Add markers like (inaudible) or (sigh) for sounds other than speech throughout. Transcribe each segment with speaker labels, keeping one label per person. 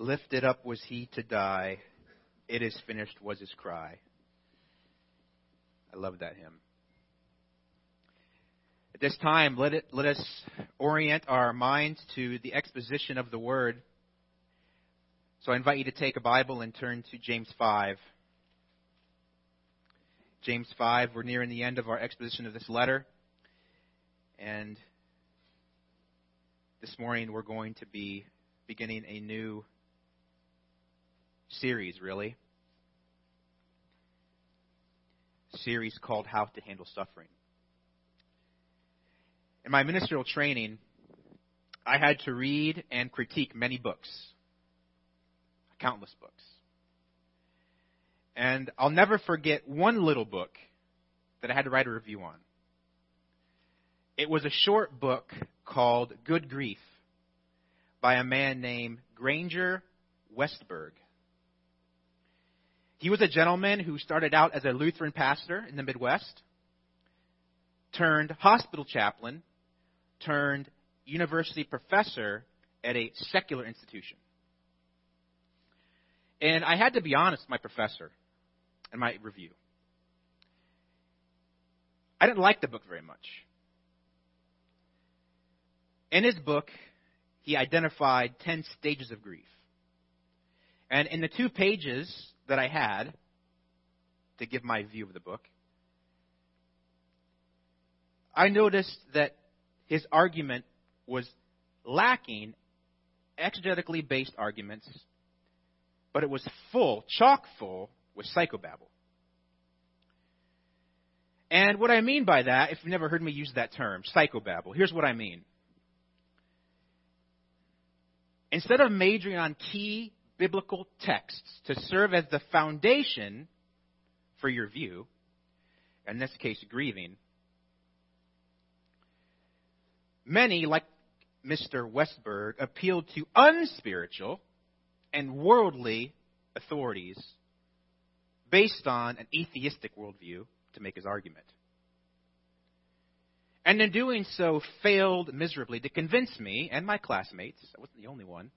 Speaker 1: Lifted up was he to die. It is finished was his cry. I love that hymn. At this time, let, it, let us orient our minds to the exposition of the Word. So I invite you to take a Bible and turn to James 5. James 5, we're nearing the end of our exposition of this letter. And this morning we're going to be beginning a new series, really. series called How to Handle Suffering. In my ministerial training, I had to read and critique many books, countless books. And I'll never forget one little book that I had to write a review on. It was a short book called Good Grief by a man named Granger Westberg. He was a gentleman who started out as a Lutheran pastor in the Midwest, turned hospital chaplain, turned university professor at a secular institution. And I had to be honest with my professor in my review. I didn't like the book very much. In his book, he identified 10 stages of grief. And in the two pages that I had to give my view of the book, I noticed that his argument was lacking exegetically based arguments, but it was full, chock full, with psychobabble. And what I mean by that, if you've never heard me use that term, psychobabble, here's what I mean. Instead of majoring on key biblical texts to serve as the foundation for your view, in this case, grieving, many, like Mr. Westberg, appealed to unspiritual and worldly authorities based on an atheistic worldview to make his argument. And in doing so, failed miserably to convince me and my classmates, I wasn't the only one,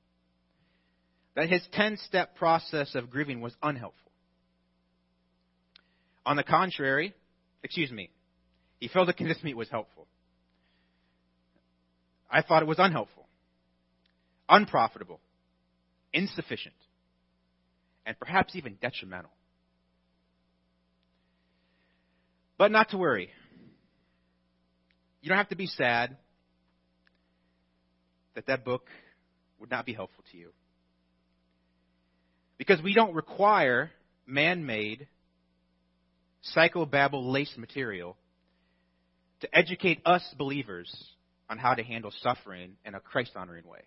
Speaker 1: that his 10 step process of grieving was unhelpful. On the contrary, excuse me, he failed to convince me it was helpful. I thought it was unhelpful, unprofitable, insufficient, and perhaps even detrimental. But not to worry. You don't have to be sad that that book would not be helpful to you. Because we don't require man made, psychobabble lace material to educate us believers on how to handle suffering in a Christ honoring way.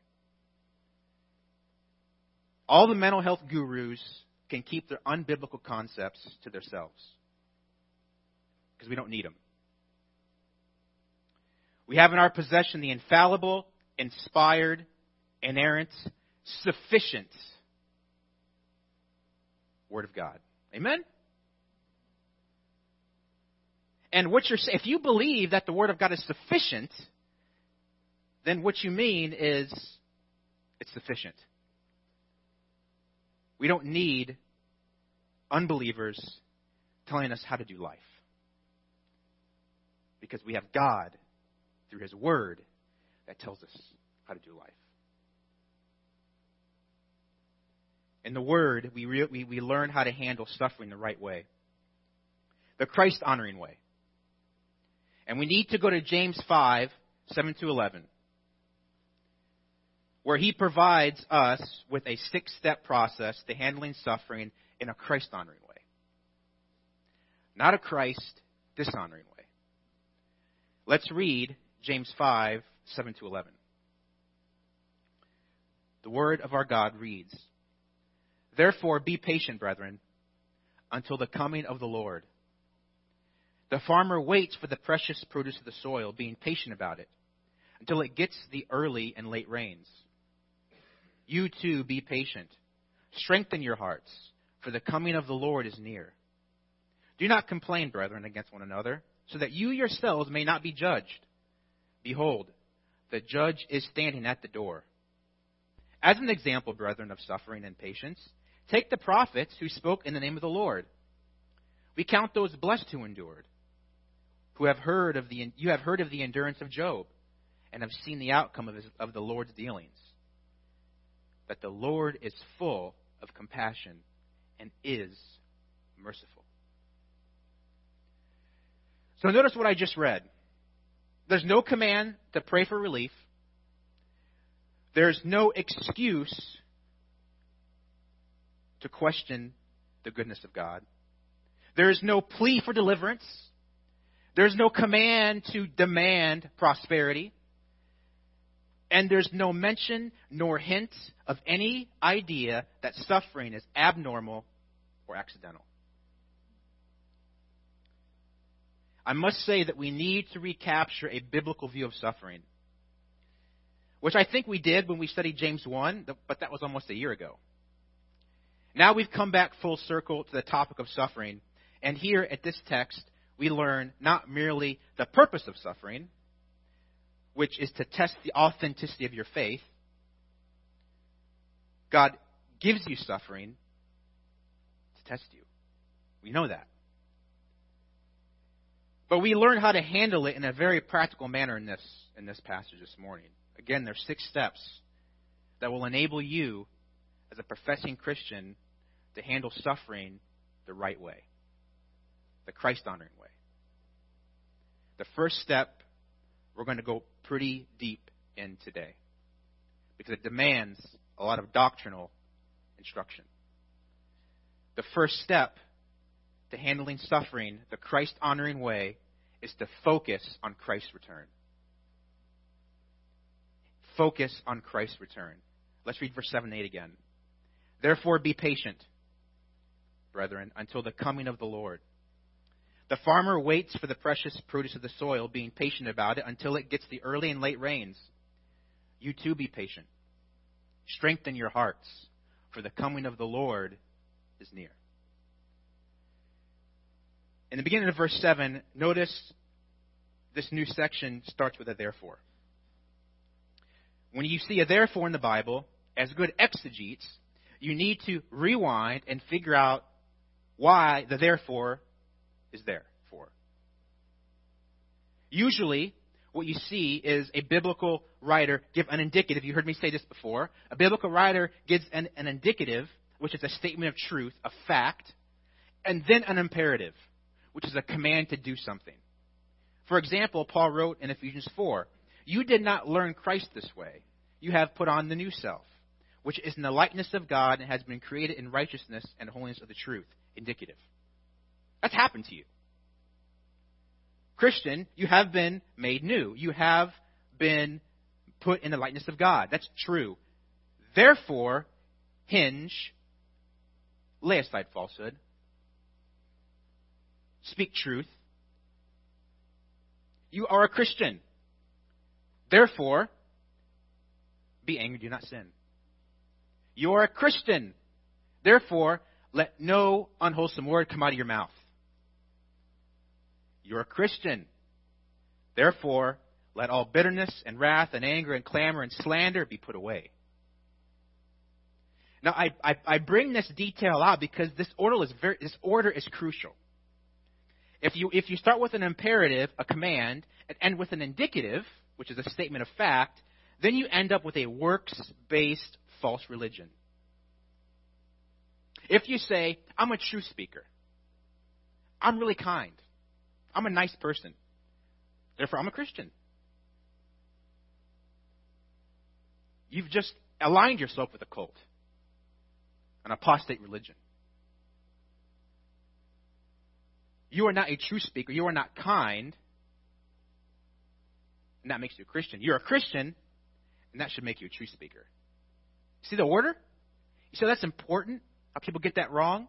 Speaker 1: All the mental health gurus can keep their unbiblical concepts to themselves because we don't need them. We have in our possession the infallible, inspired, inerrant, sufficient Word of God. Amen? And what you're saying, if you believe that the Word of God is sufficient, then what you mean is it's sufficient. We don't need unbelievers telling us how to do life. Because we have God through His Word that tells us how to do life. In the Word, we, re- we, we learn how to handle suffering the right way, the Christ honoring way. And we need to go to James 5 7 to 11, where he provides us with a six step process to handling suffering in a Christ honoring way, not a Christ dishonoring way. Let's read James 5 7 to 11. The Word of our God reads, Therefore, be patient, brethren, until the coming of the Lord. The farmer waits for the precious produce of the soil, being patient about it, until it gets the early and late rains. You too be patient. Strengthen your hearts, for the coming of the Lord is near. Do not complain, brethren, against one another, so that you yourselves may not be judged. Behold, the judge is standing at the door. As an example, brethren, of suffering and patience, take the prophets who spoke in the name of the Lord. We count those blessed who endured, who have heard of the, you have heard of the endurance of Job, and have seen the outcome of, his, of the Lord's dealings. That the Lord is full of compassion and is merciful. So notice what I just read. There's no command to pray for relief. There's no excuse to question the goodness of God. There is no plea for deliverance. There's no command to demand prosperity. And there's no mention nor hint of any idea that suffering is abnormal or accidental. I must say that we need to recapture a biblical view of suffering, which I think we did when we studied James 1, but that was almost a year ago. Now we've come back full circle to the topic of suffering, and here at this text, we learn not merely the purpose of suffering, which is to test the authenticity of your faith. God gives you suffering to test you. We know that. But we learn how to handle it in a very practical manner in this, in this passage this morning. Again, there's six steps that will enable you, as a professing Christian, to handle suffering the right way, the Christ honoring way. The first step we're going to go pretty deep in today because it demands a lot of doctrinal instruction. The first step to handling suffering the Christ honoring way is to focus on Christ's return. Focus on Christ's return. Let's read verse 7 and 8 again. Therefore, be patient, brethren, until the coming of the Lord. The farmer waits for the precious produce of the soil, being patient about it until it gets the early and late rains. You too be patient. Strengthen your hearts, for the coming of the Lord is near. In the beginning of verse 7, notice this new section starts with a therefore. When you see a therefore in the Bible, as good exegetes, you need to rewind and figure out why the therefore is there for. Usually, what you see is a biblical writer give an indicative. You heard me say this before. A biblical writer gives an, an indicative, which is a statement of truth, a fact, and then an imperative which is a command to do something. For example, Paul wrote in Ephesians 4 You did not learn Christ this way. You have put on the new self, which is in the likeness of God and has been created in righteousness and holiness of the truth. Indicative. That's happened to you. Christian, you have been made new. You have been put in the likeness of God. That's true. Therefore, hinge, lay aside falsehood, speak truth. You are a Christian. Therefore, be angry, do not sin. You are a Christian. Therefore, let no unwholesome word come out of your mouth. You're a Christian. Therefore, let all bitterness and wrath and anger and clamor and slander be put away. Now, I, I, I bring this detail out because this order is very, this order is crucial. If you, if you start with an imperative, a command, and end with an indicative, which is a statement of fact, then you end up with a works based false religion. If you say, I'm a true speaker, I'm really kind, I'm a nice person, therefore I'm a Christian, you've just aligned yourself with a cult, an apostate religion. you are not a true speaker, you are not kind, and that makes you a Christian. You're a Christian, and that should make you a true speaker. See the order? You see that's important? How people get that wrong?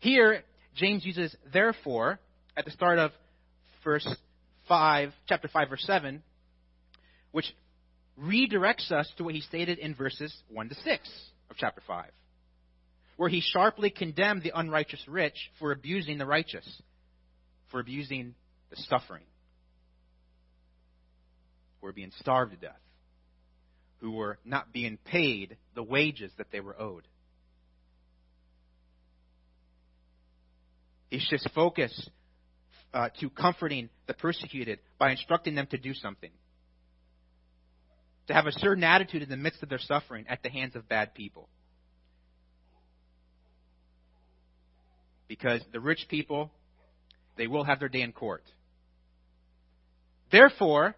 Speaker 1: Here, James uses therefore at the start of verse 5, chapter 5, verse 7, which redirects us to what he stated in verses 1 to 6 of chapter 5 where he sharply condemned the unrighteous rich for abusing the righteous, for abusing the suffering, who are being starved to death, who were not being paid the wages that they were owed. He shifts focus uh, to comforting the persecuted by instructing them to do something. To have a certain attitude in the midst of their suffering at the hands of bad people. Because the rich people, they will have their day in court. Therefore,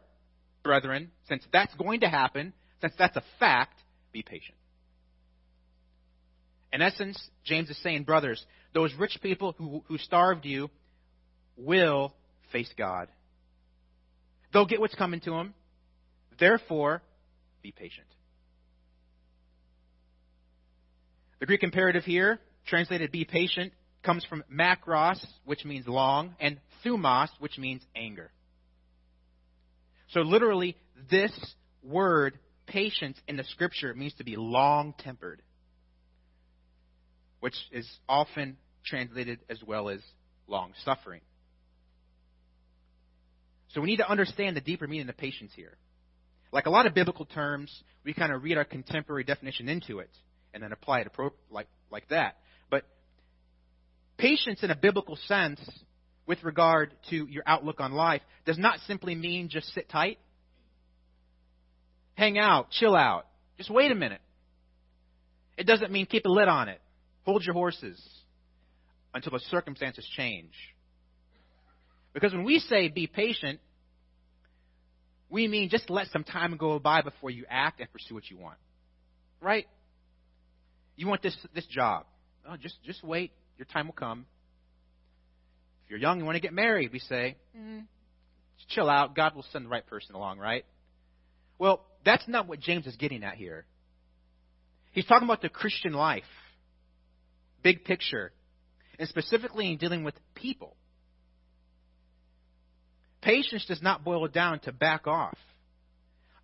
Speaker 1: brethren, since that's going to happen, since that's a fact, be patient. In essence, James is saying, brothers, those rich people who, who starved you will face God. They'll get what's coming to them. Therefore, be patient. The Greek imperative here, translated be patient, comes from makros, which means long, and thumos, which means anger. So literally, this word, patience, in the scripture means to be long tempered, which is often translated as well as long suffering. So we need to understand the deeper meaning of patience here. Like a lot of biblical terms, we kind of read our contemporary definition into it and then apply it like, like that. But patience in a biblical sense, with regard to your outlook on life, does not simply mean just sit tight, hang out, chill out, just wait a minute. It doesn't mean keep a lid on it, hold your horses until the circumstances change. Because when we say be patient, we mean just let some time go by before you act and pursue what you want. Right? You want this this job. Oh, just just wait. Your time will come. If you're young and want to get married, we say, mm, chill out. God will send the right person along, right? Well, that's not what James is getting at here. He's talking about the Christian life, big picture, and specifically in dealing with people. Patience does not boil down to back off.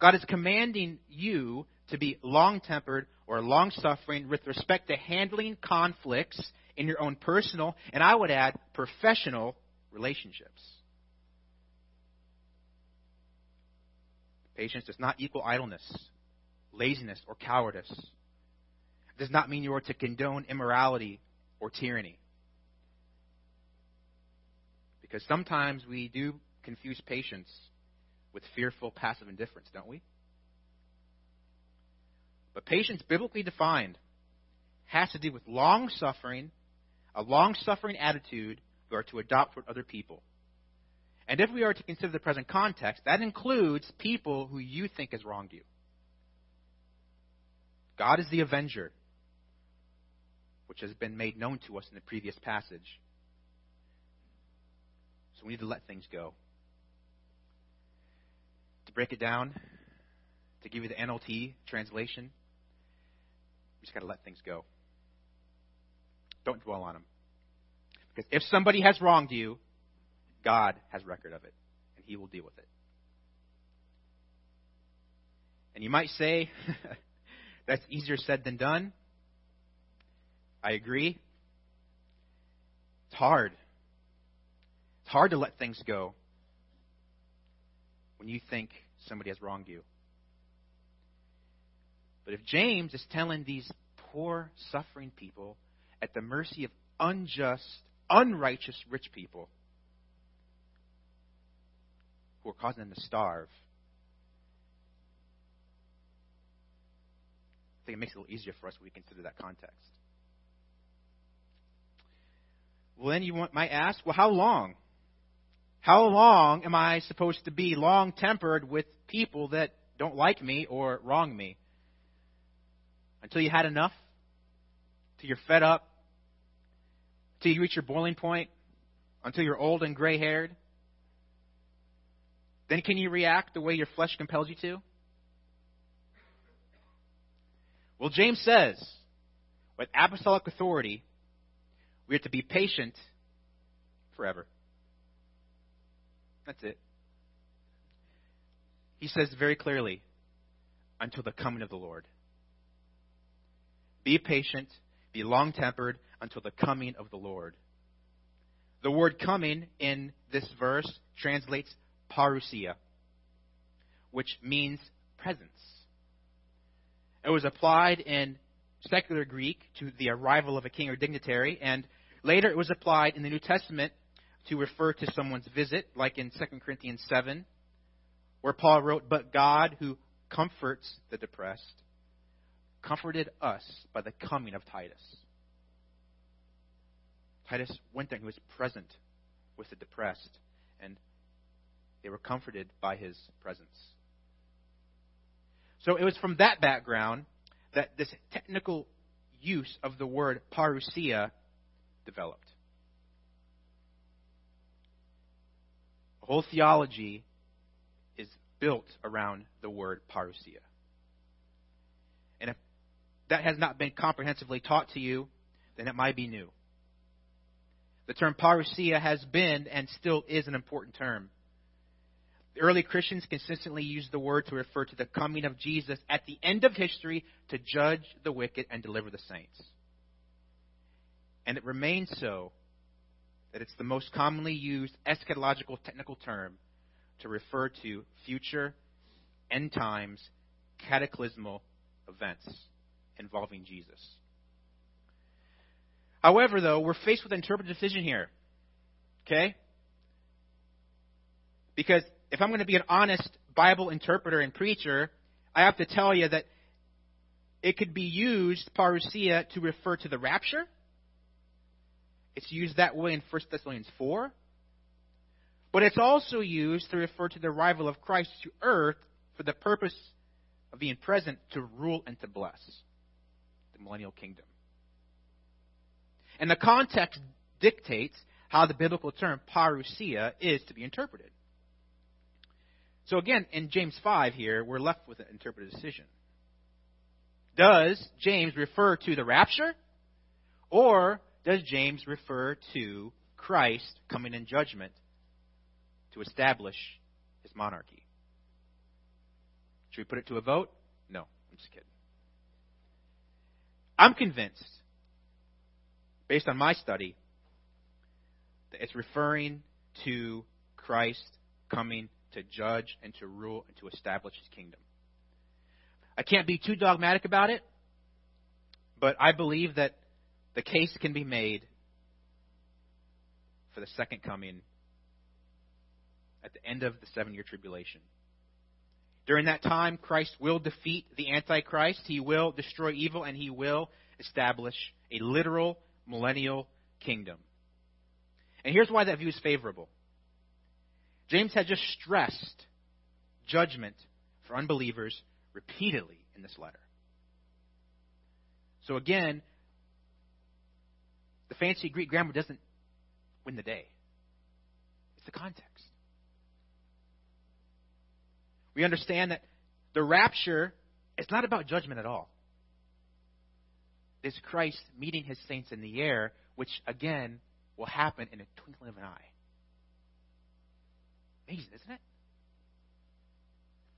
Speaker 1: God is commanding you to be long tempered or long suffering with respect to handling conflicts in your own personal, and I would add, professional relationships. Patience does not equal idleness, laziness, or cowardice. It does not mean you are to condone immorality or tyranny. Because sometimes we do confuse patience with fearful passive indifference, don't we? But patience, biblically defined, has to do with long suffering, a long suffering attitude we are to adopt toward other people. And if we are to consider the present context, that includes people who you think has wronged you. God is the avenger, which has been made known to us in the previous passage. So we need to let things go to break it down, to give you the NLT translation, you just got to let things go. Don't dwell on them. Because if somebody has wronged you, God has record of it, and He will deal with it. And you might say, (laughs) that's easier said than done. I agree. It's hard. It's hard to let things go when you think somebody has wronged you. But if James is telling these poor, suffering people at the mercy of unjust, unrighteous rich people who are causing them to starve, I think it makes it a little easier for us when we consider that context. Well, then you might ask, well, how long? How long am I supposed to be long tempered with people that don't like me or wrong me? Until you had enough? Till you're fed up? Till you reach your boiling point? Until you're old and gray haired? Then can you react the way your flesh compels you to? Well, James says, with apostolic authority, we are to be patient forever. That's it. He says very clearly, until the coming of the Lord. Be patient, be long tempered until the coming of the Lord. The word coming in this verse translates parousia, which means presence. It was applied in secular Greek to the arrival of a king or dignitary, and later it was applied in the New Testament to refer to someone's visit, like in 2 Corinthians 7, where Paul wrote, But God, who comforts the depressed, comforted us by the coming of Titus. Titus went there and he was present with the depressed, and they were comforted by his presence. So it was from that background that this technical use of the word parousia developed. The whole theology is built around the word parousia. And if that has not been comprehensively taught to you, then it might be new. The term parousia has been and still is an important term. Early Christians consistently used the word to refer to the coming of Jesus at the end of history to judge the wicked and deliver the saints. And it remains so that it's the most commonly used eschatological technical term to refer to future, end times, cataclysmal events involving Jesus. However, though, we're faced with an interpretive decision here. Okay? Because if I'm going to be an honest Bible interpreter and preacher, I have to tell you that it could be used, parousia, to refer to the rapture. It's used that way in 1 Thessalonians 4. But it's also used to refer to the arrival of Christ to earth for the purpose of being present to rule and to bless the millennial kingdom. And the context dictates how the biblical term parousia is to be interpreted. So again, in James 5 here, we're left with an interpretive decision. Does James refer to the rapture? Or does James refer to Christ coming in judgment to establish his monarchy? Should we put it to a vote? No, I'm just kidding. I'm convinced, based on my study, that it's referring to Christ coming to judge and to rule and to establish his kingdom. I can't be too dogmatic about it, but I believe that the case can be made for the second coming at the end of the seven year tribulation. During that time, Christ will defeat the Antichrist, he will destroy evil, and he will establish a literal millennial kingdom. And here's why that view is favorable. James had just stressed judgment for unbelievers repeatedly in this letter. So again, the fancy Greek grammar doesn't win the day. It's the context. We understand that the rapture is not about judgment at all. It's Christ meeting his saints in the air, which again will happen in a twinkling of an eye. Amazing, isn't it?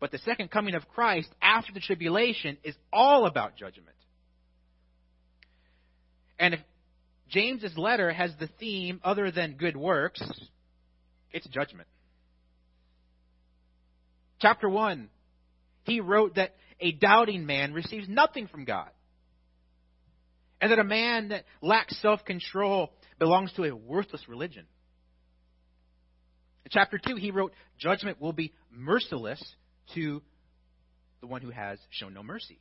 Speaker 1: But the second coming of Christ after the tribulation is all about judgment. And if James's letter has the theme other than good works, it's judgment. Chapter 1, he wrote that a doubting man receives nothing from God. And that a man that lacks self control belongs to a worthless religion. Chapter 2, he wrote, Judgment will be merciless to the one who has shown no mercy.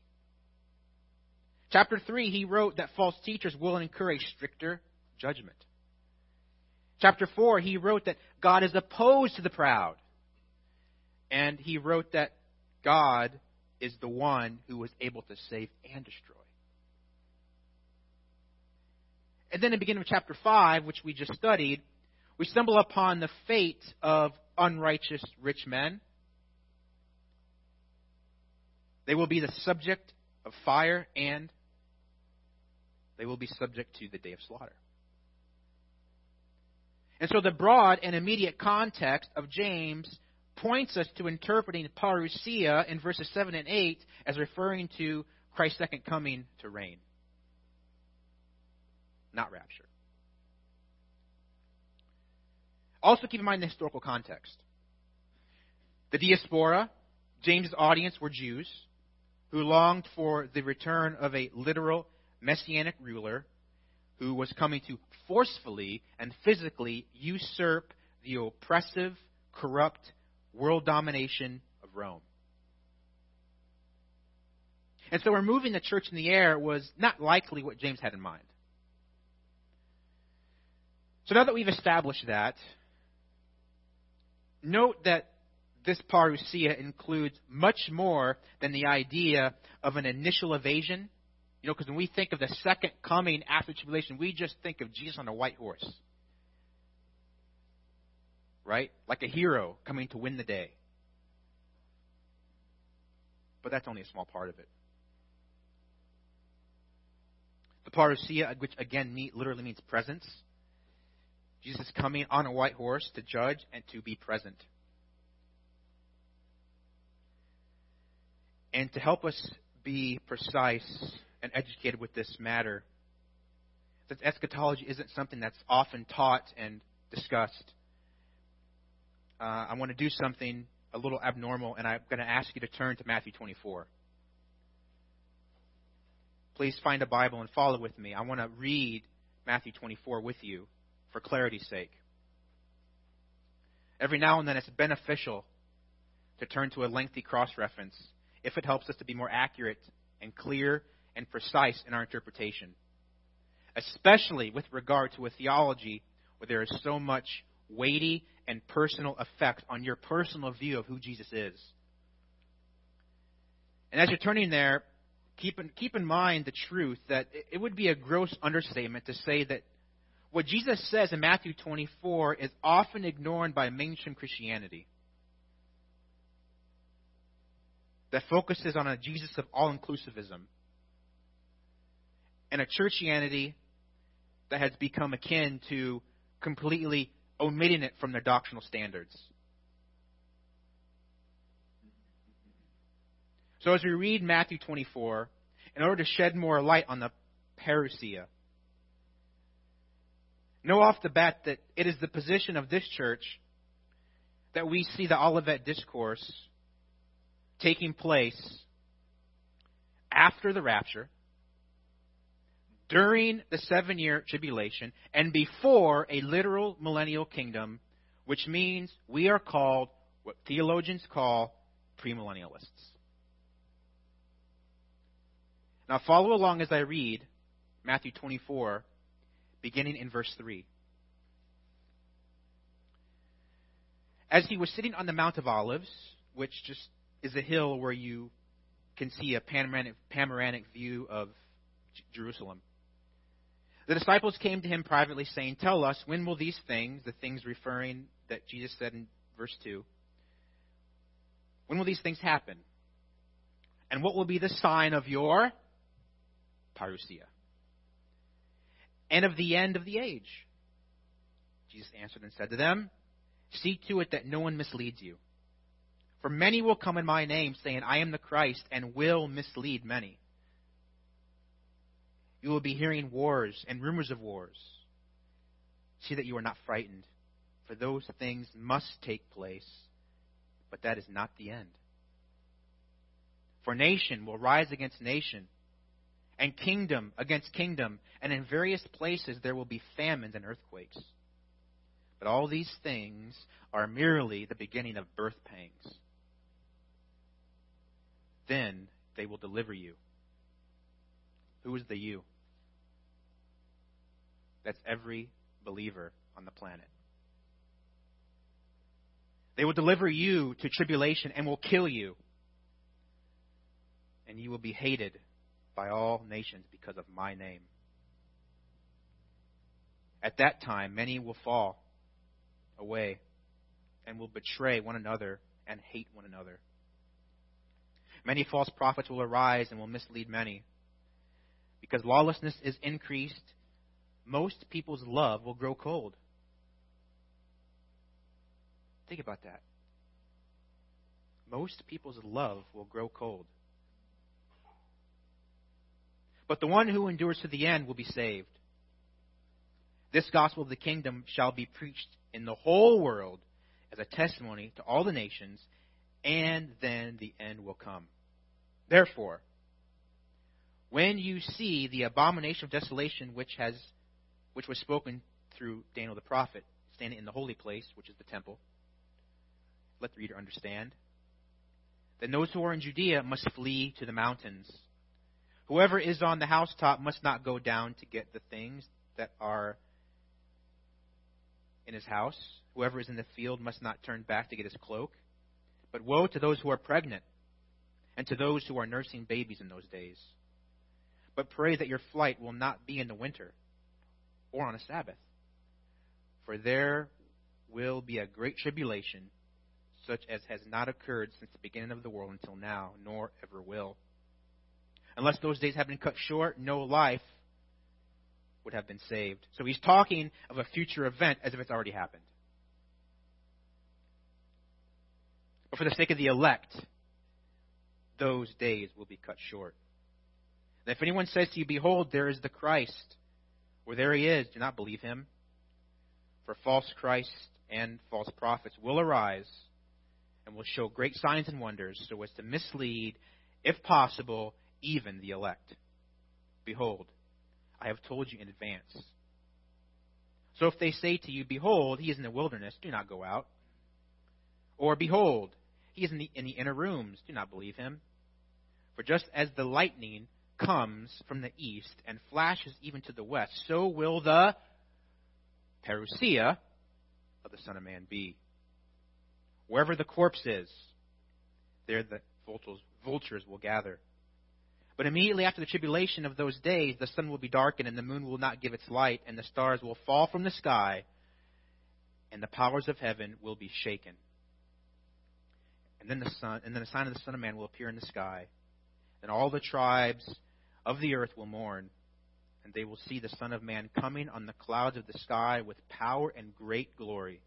Speaker 1: Chapter 3, he wrote that false teachers will incur a stricter judgment. Chapter 4, he wrote that God is opposed to the proud. And he wrote that God is the one who was able to save and destroy. And then in the beginning of chapter 5, which we just studied, we stumble upon the fate of unrighteous rich men. They will be the subject of fire and they will be subject to the day of slaughter. And so the broad and immediate context of James points us to interpreting parousia in verses 7 and 8 as referring to Christ's second coming to reign, not rapture. Also, keep in mind the historical context. The diaspora, James' audience were Jews. who longed for the return of a literal messianic ruler who was coming to forcefully and physically usurp the oppressive, corrupt world domination of Rome. And so removing the church in the air was not likely what James had in mind. So now that we've established that, note that this parousia includes much more than the idea of an initial evasion. You know, because when we think of the second coming after tribulation, we just think of Jesus on a white horse. Right? Like a hero coming to win the day. But that's only a small part of it. The parousia, which again literally means presence, Jesus coming on a white horse to judge and to be present. And to help us be precise and educated with this matter, since eschatology isn't something that's often taught and discussed, uh, I want to do something a little abnormal, and I'm going to ask you to turn to Matthew 24. Please find a Bible and follow with me. I want to read Matthew 24 with you for clarity's sake. Every now and then it's beneficial to turn to a lengthy cross reference if it helps us to be more accurate and clear and precise in our interpretation, especially with regard to a theology where there is so much weighty and personal effect on your personal view of who Jesus is. And as you're turning there, keep in, keep in mind the truth that it would be a gross understatement to say that what Jesus says in Matthew 24 is often ignored by mainstream Christianity that focuses on a Jesus of all inclusivism and a churchianity that has become akin to completely omitting it from their doctrinal standards. So as we read Matthew 24, in order to shed more light on the parousia, know off the bat that it is the position of this church that we see the Olivet Discourse taking place after the rapture, during the seven year tribulation, and before a literal millennial kingdom, which means we are called what theologians call premillennialists. Now, follow along as I read Matthew 24, beginning in verse 3. As he was sitting on the Mount of Olives, which just is a hill where you can see a panoramic, panoramic view of Jerusalem. The disciples came to him privately, saying, Tell us, when will these things, the things referring that Jesus said in verse 2, when will these things happen? And what will be the sign of your parousia? And of the end of the age? Jesus answered and said to them, See to it that no one misleads you. For many will come in my name, saying, I am the Christ, and will mislead many. You will be hearing wars and rumors of wars. See that you are not frightened, for those things must take place, but that is not the end. For nation will rise against nation and kingdom against kingdom, and in various places there will be famines and earthquakes. But all these things are merely the beginning of birth pangs. Then they will deliver you. Who is the you? That's every believer on the planet. They will deliver you to tribulation and will kill you. And you will be hated by all nations because of my name. At that time, many will fall away and will betray one another and hate one another. Many false prophets will arise and will mislead many. Because lawlessness is increased, most people's love will grow cold. Think about that. Most people's love will grow cold. But the one who endures to the end will be saved. This gospel of the kingdom shall be preached in the whole world as a testimony to all the nations, and then the end will come. Therefore, when you see the abomination of desolation which has which was spoken through Daniel the prophet, standing in the holy place, which is the temple, let the reader understand. Then those who are in Judea must flee to the mountains. Whoever is on the housetop must not go down to get the things that are in his house. Whoever is in the field must not turn back to get his cloak. But woe to those who are pregnant and to those who are nursing babies in those days. But pray that your flight will not be in the winter or on a Sabbath. For there will be a great tribulation, such as has not occurred since the beginning of the world until now, nor ever will. Unless those days have been cut short, no life would have been saved. So he's talking of a future event as if it's already happened. But for the sake of the elect, those days will be cut short. And if anyone says to you, Behold, there is the Christ, or there he is, do not believe him. For false Christ and false prophets will arise and will show great signs and wonders so as to mislead, if possible, even the elect. Behold, I have told you in advance. So if they say to you, Behold, he is in the wilderness, do not go out. Or, Behold, he is in the, in the inner rooms, do not believe him. For just as the lightning comes from the east and flashes even to the west, so will the parousia of the Son of Man be. Wherever the corpse is, there the vultures will gather. But immediately after the tribulation of those days, the sun will be darkened, and the moon will not give its light, and the stars will fall from the sky, and the powers of heaven will be shaken. And then the sun, and then the sign of the Son of Man will appear in the sky, and all the tribes of the earth will mourn, and they will see the Son of Man coming on the clouds of the sky with power and great glory.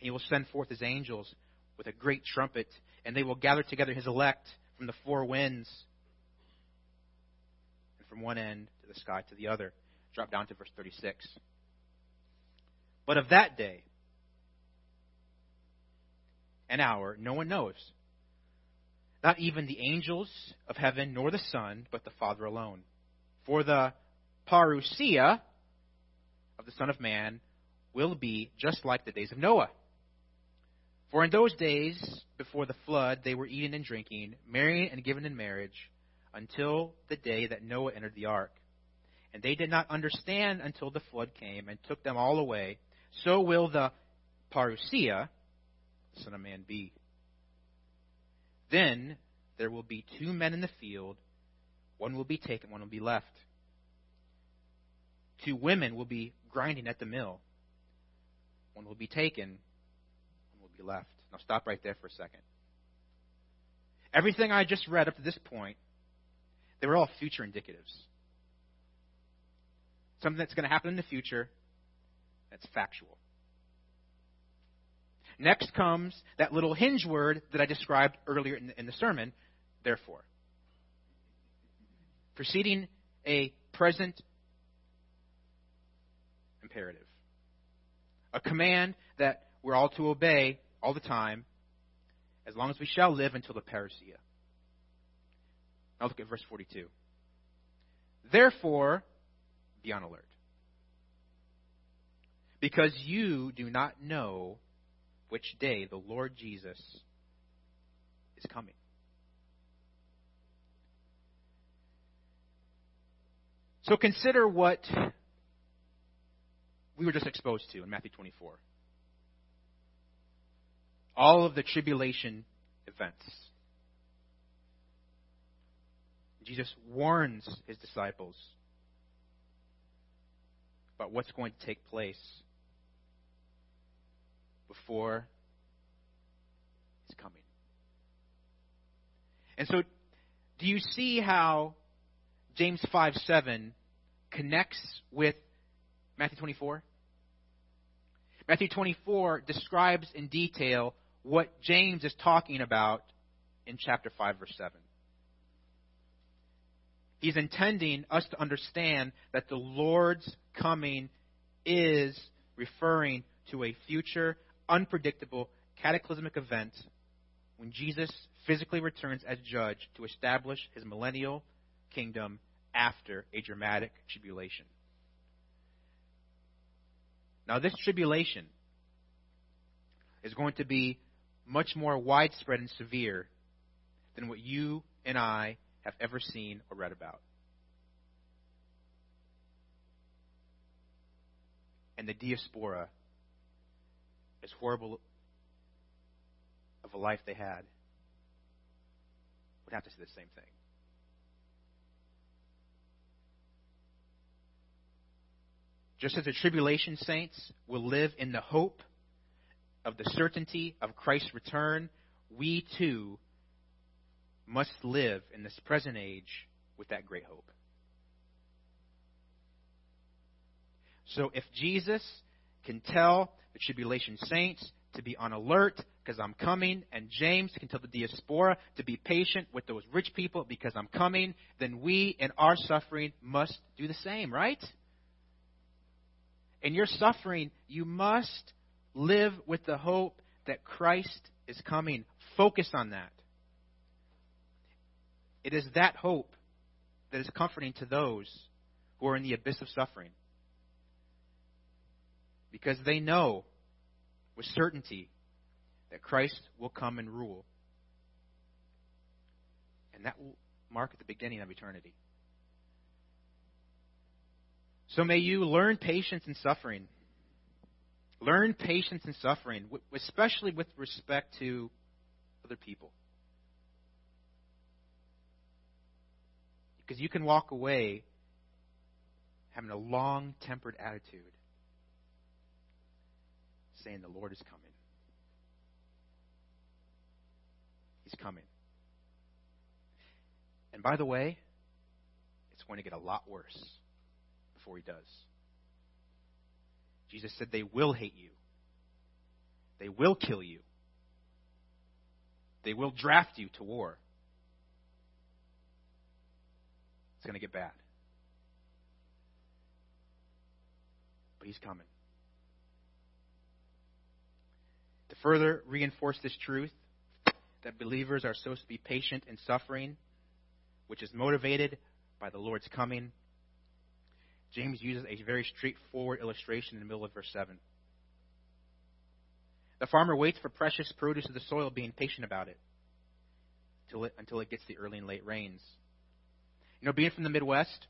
Speaker 1: And he will send forth his angels with a great trumpet, and they will gather together his elect from the four winds, from one end to the sky to the other. Drop down to verse 36. But of that day an hour, no one knows. Not even the angels of heaven, nor the Son, but the Father alone. For the parousia of the Son of Man will be just like the days of Noah. For in those days before the flood, they were eating and drinking, marrying and given in marriage, until the day that Noah entered the ark. And they did not understand until the flood came and took them all away. So will the parousia, Son of Man, be. Then there will be two men in the field, one will be taken, one will be left. Two women will be grinding at the mill, one will be taken, one will be left. Now stop right there for a second. Everything I just read up to this point, they were all future indicatives. Something that's going to happen in the future that's factual. Next comes that little hinge word that I described earlier in the, in the sermon, therefore. Preceding a present imperative. A command that we're all to obey all the time, as long as we shall live until the parousia. Now look at verse 42. Therefore, be on alert. Because you do not know which day the Lord Jesus is coming. So consider what we were just exposed to in Matthew 24 all of the tribulation events. Jesus warns his disciples about what's going to take place before he's coming. And so, do you see how James 5 7 connects with Matthew 24? Matthew 24 describes in detail what James is talking about in chapter 5, verse 7. He's intending us to understand that the Lord's coming is referring to a future, unpredictable, cataclysmic event when Jesus physically returns as judge to establish his millennial kingdom after a dramatic tribulation. Now, this tribulation is going to be much more widespread and severe than what you and I have ever seen or read about. And the diaspora, as horrible of a life they had, would have to say the same thing. Just as the tribulation saints will live in the hope of the certainty of Christ's return, we too must live in this present age with that great hope. So if Jesus can tell the tribulation saints to be on alert because I'm coming, and James can tell the diaspora to be patient with those rich people because I'm coming, then we in our suffering must do the same, right? In your suffering, you must live with the hope that Christ is coming. Focus on that. It is that hope that is comforting to those who are in the abyss of suffering. Because they know with certainty that Christ will come and rule. And that will mark the beginning of eternity. So may you learn patience in suffering. Learn patience in suffering, especially with respect to other people. Because you can walk away having a long tempered attitude, saying, The Lord is coming. He's coming. And by the way, it's going to get a lot worse before he does. Jesus said, They will hate you, they will kill you, they will draft you to war. It's going to get bad. But he's coming. To further reinforce this truth, that believers are supposed to be patient in suffering, which is motivated by the Lord's coming. James uses a very straightforward illustration in the middle of verse 7. The farmer waits for precious produce of the soil, being patient about it until it, until it gets the early and late rains. You know, being from the Midwest,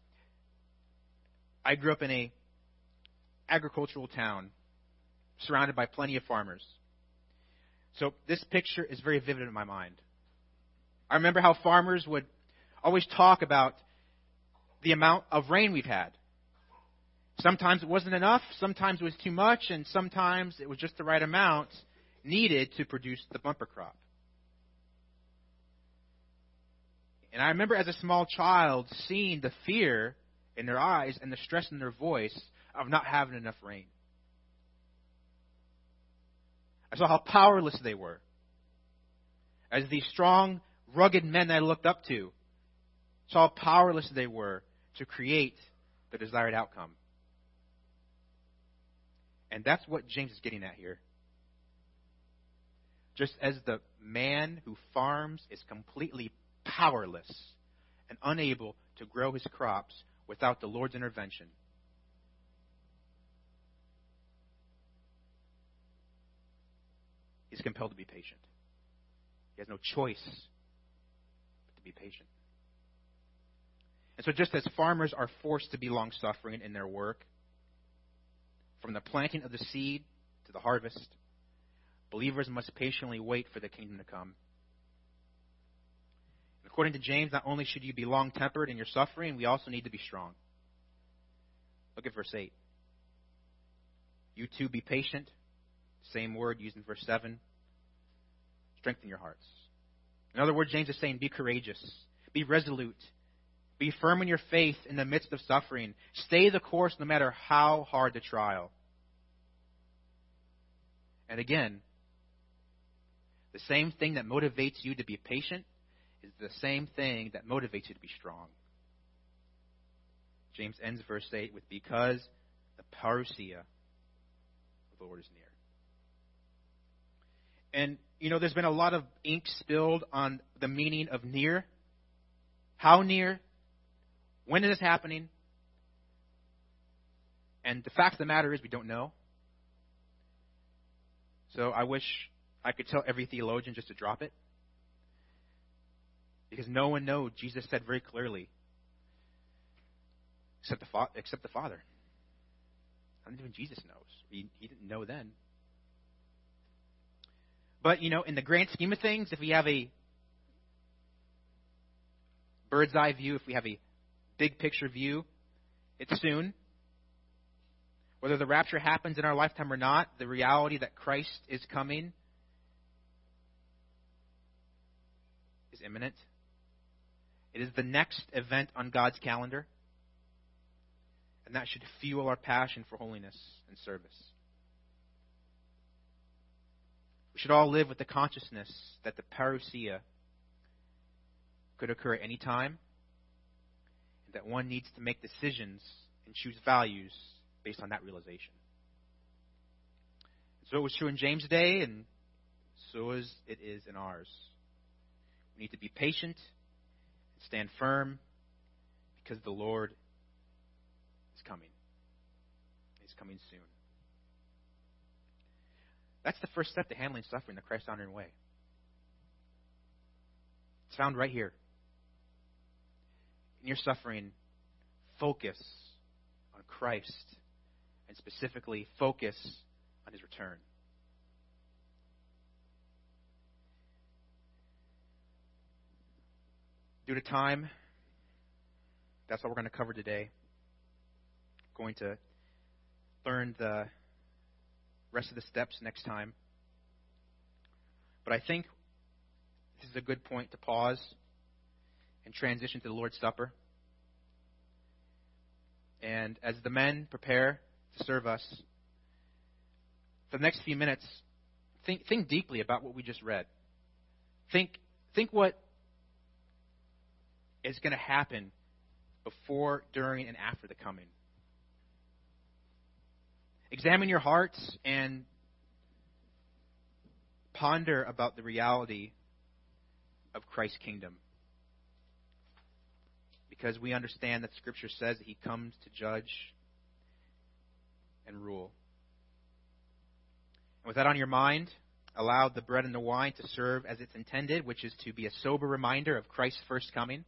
Speaker 1: I grew up in a agricultural town surrounded by plenty of farmers. So this picture is very vivid in my mind. I remember how farmers would always talk about the amount of rain we've had. Sometimes it wasn't enough, sometimes it was too much, and sometimes it was just the right amount needed to produce the bumper crop. And I remember as a small child seeing the fear in their eyes and the stress in their voice of not having enough rain. I saw how powerless they were. As these strong, rugged men that I looked up to, saw how powerless they were to create the desired outcome. And that's what James is getting at here. Just as the man who farms is completely powerless and unable to grow his crops without the Lord's intervention. He's compelled to be patient. He has no choice but to be patient. And so, just as farmers are forced to be long suffering in their work, from the planting of the seed to the harvest, believers must patiently wait for the kingdom to come. According to James, not only should you be long tempered in your suffering, we also need to be strong. Look at verse 8. You too be patient. Same word used in verse 7. Strengthen your hearts. In other words, James is saying, be courageous, be resolute, be firm in your faith in the midst of suffering. Stay the course no matter how hard the trial. And again, the same thing that motivates you to be patient is the same thing that motivates you to be strong. James ends verse 8 with because the parousia of the Lord is near. And you know, there's been a lot of ink spilled on the meaning of near. How near? When is this happening? And the fact of the matter is, we don't know. So I wish I could tell every theologian just to drop it. Because no one knows. Jesus said very clearly, except the, fa- except the Father. Not even Jesus knows. He, he didn't know then. But, you know, in the grand scheme of things, if we have a bird's eye view, if we have a big picture view, it's soon. Whether the rapture happens in our lifetime or not, the reality that Christ is coming is imminent. It is the next event on God's calendar, and that should fuel our passion for holiness and service. We should all live with the consciousness that the parousia could occur at any time, and that one needs to make decisions and choose values based on that realization. So it was true in James' day, and so is it is in ours. We need to be patient stand firm because the Lord is coming. He's coming soon. That's the first step to handling suffering the Christ honoring way. It's found right here. In your suffering, focus on Christ and specifically focus on his return. Due to time, that's what we're going to cover today. Going to learn the rest of the steps next time. But I think this is a good point to pause and transition to the Lord's Supper. And as the men prepare to serve us, for the next few minutes, think, think deeply about what we just read. Think, think what is going to happen before, during, and after the coming. Examine your hearts and ponder about the reality of Christ's kingdom. Because we understand that Scripture says that He comes to judge and rule. And with that on your mind, allow the bread and the wine to serve as it's intended, which is to be a sober reminder of Christ's first coming.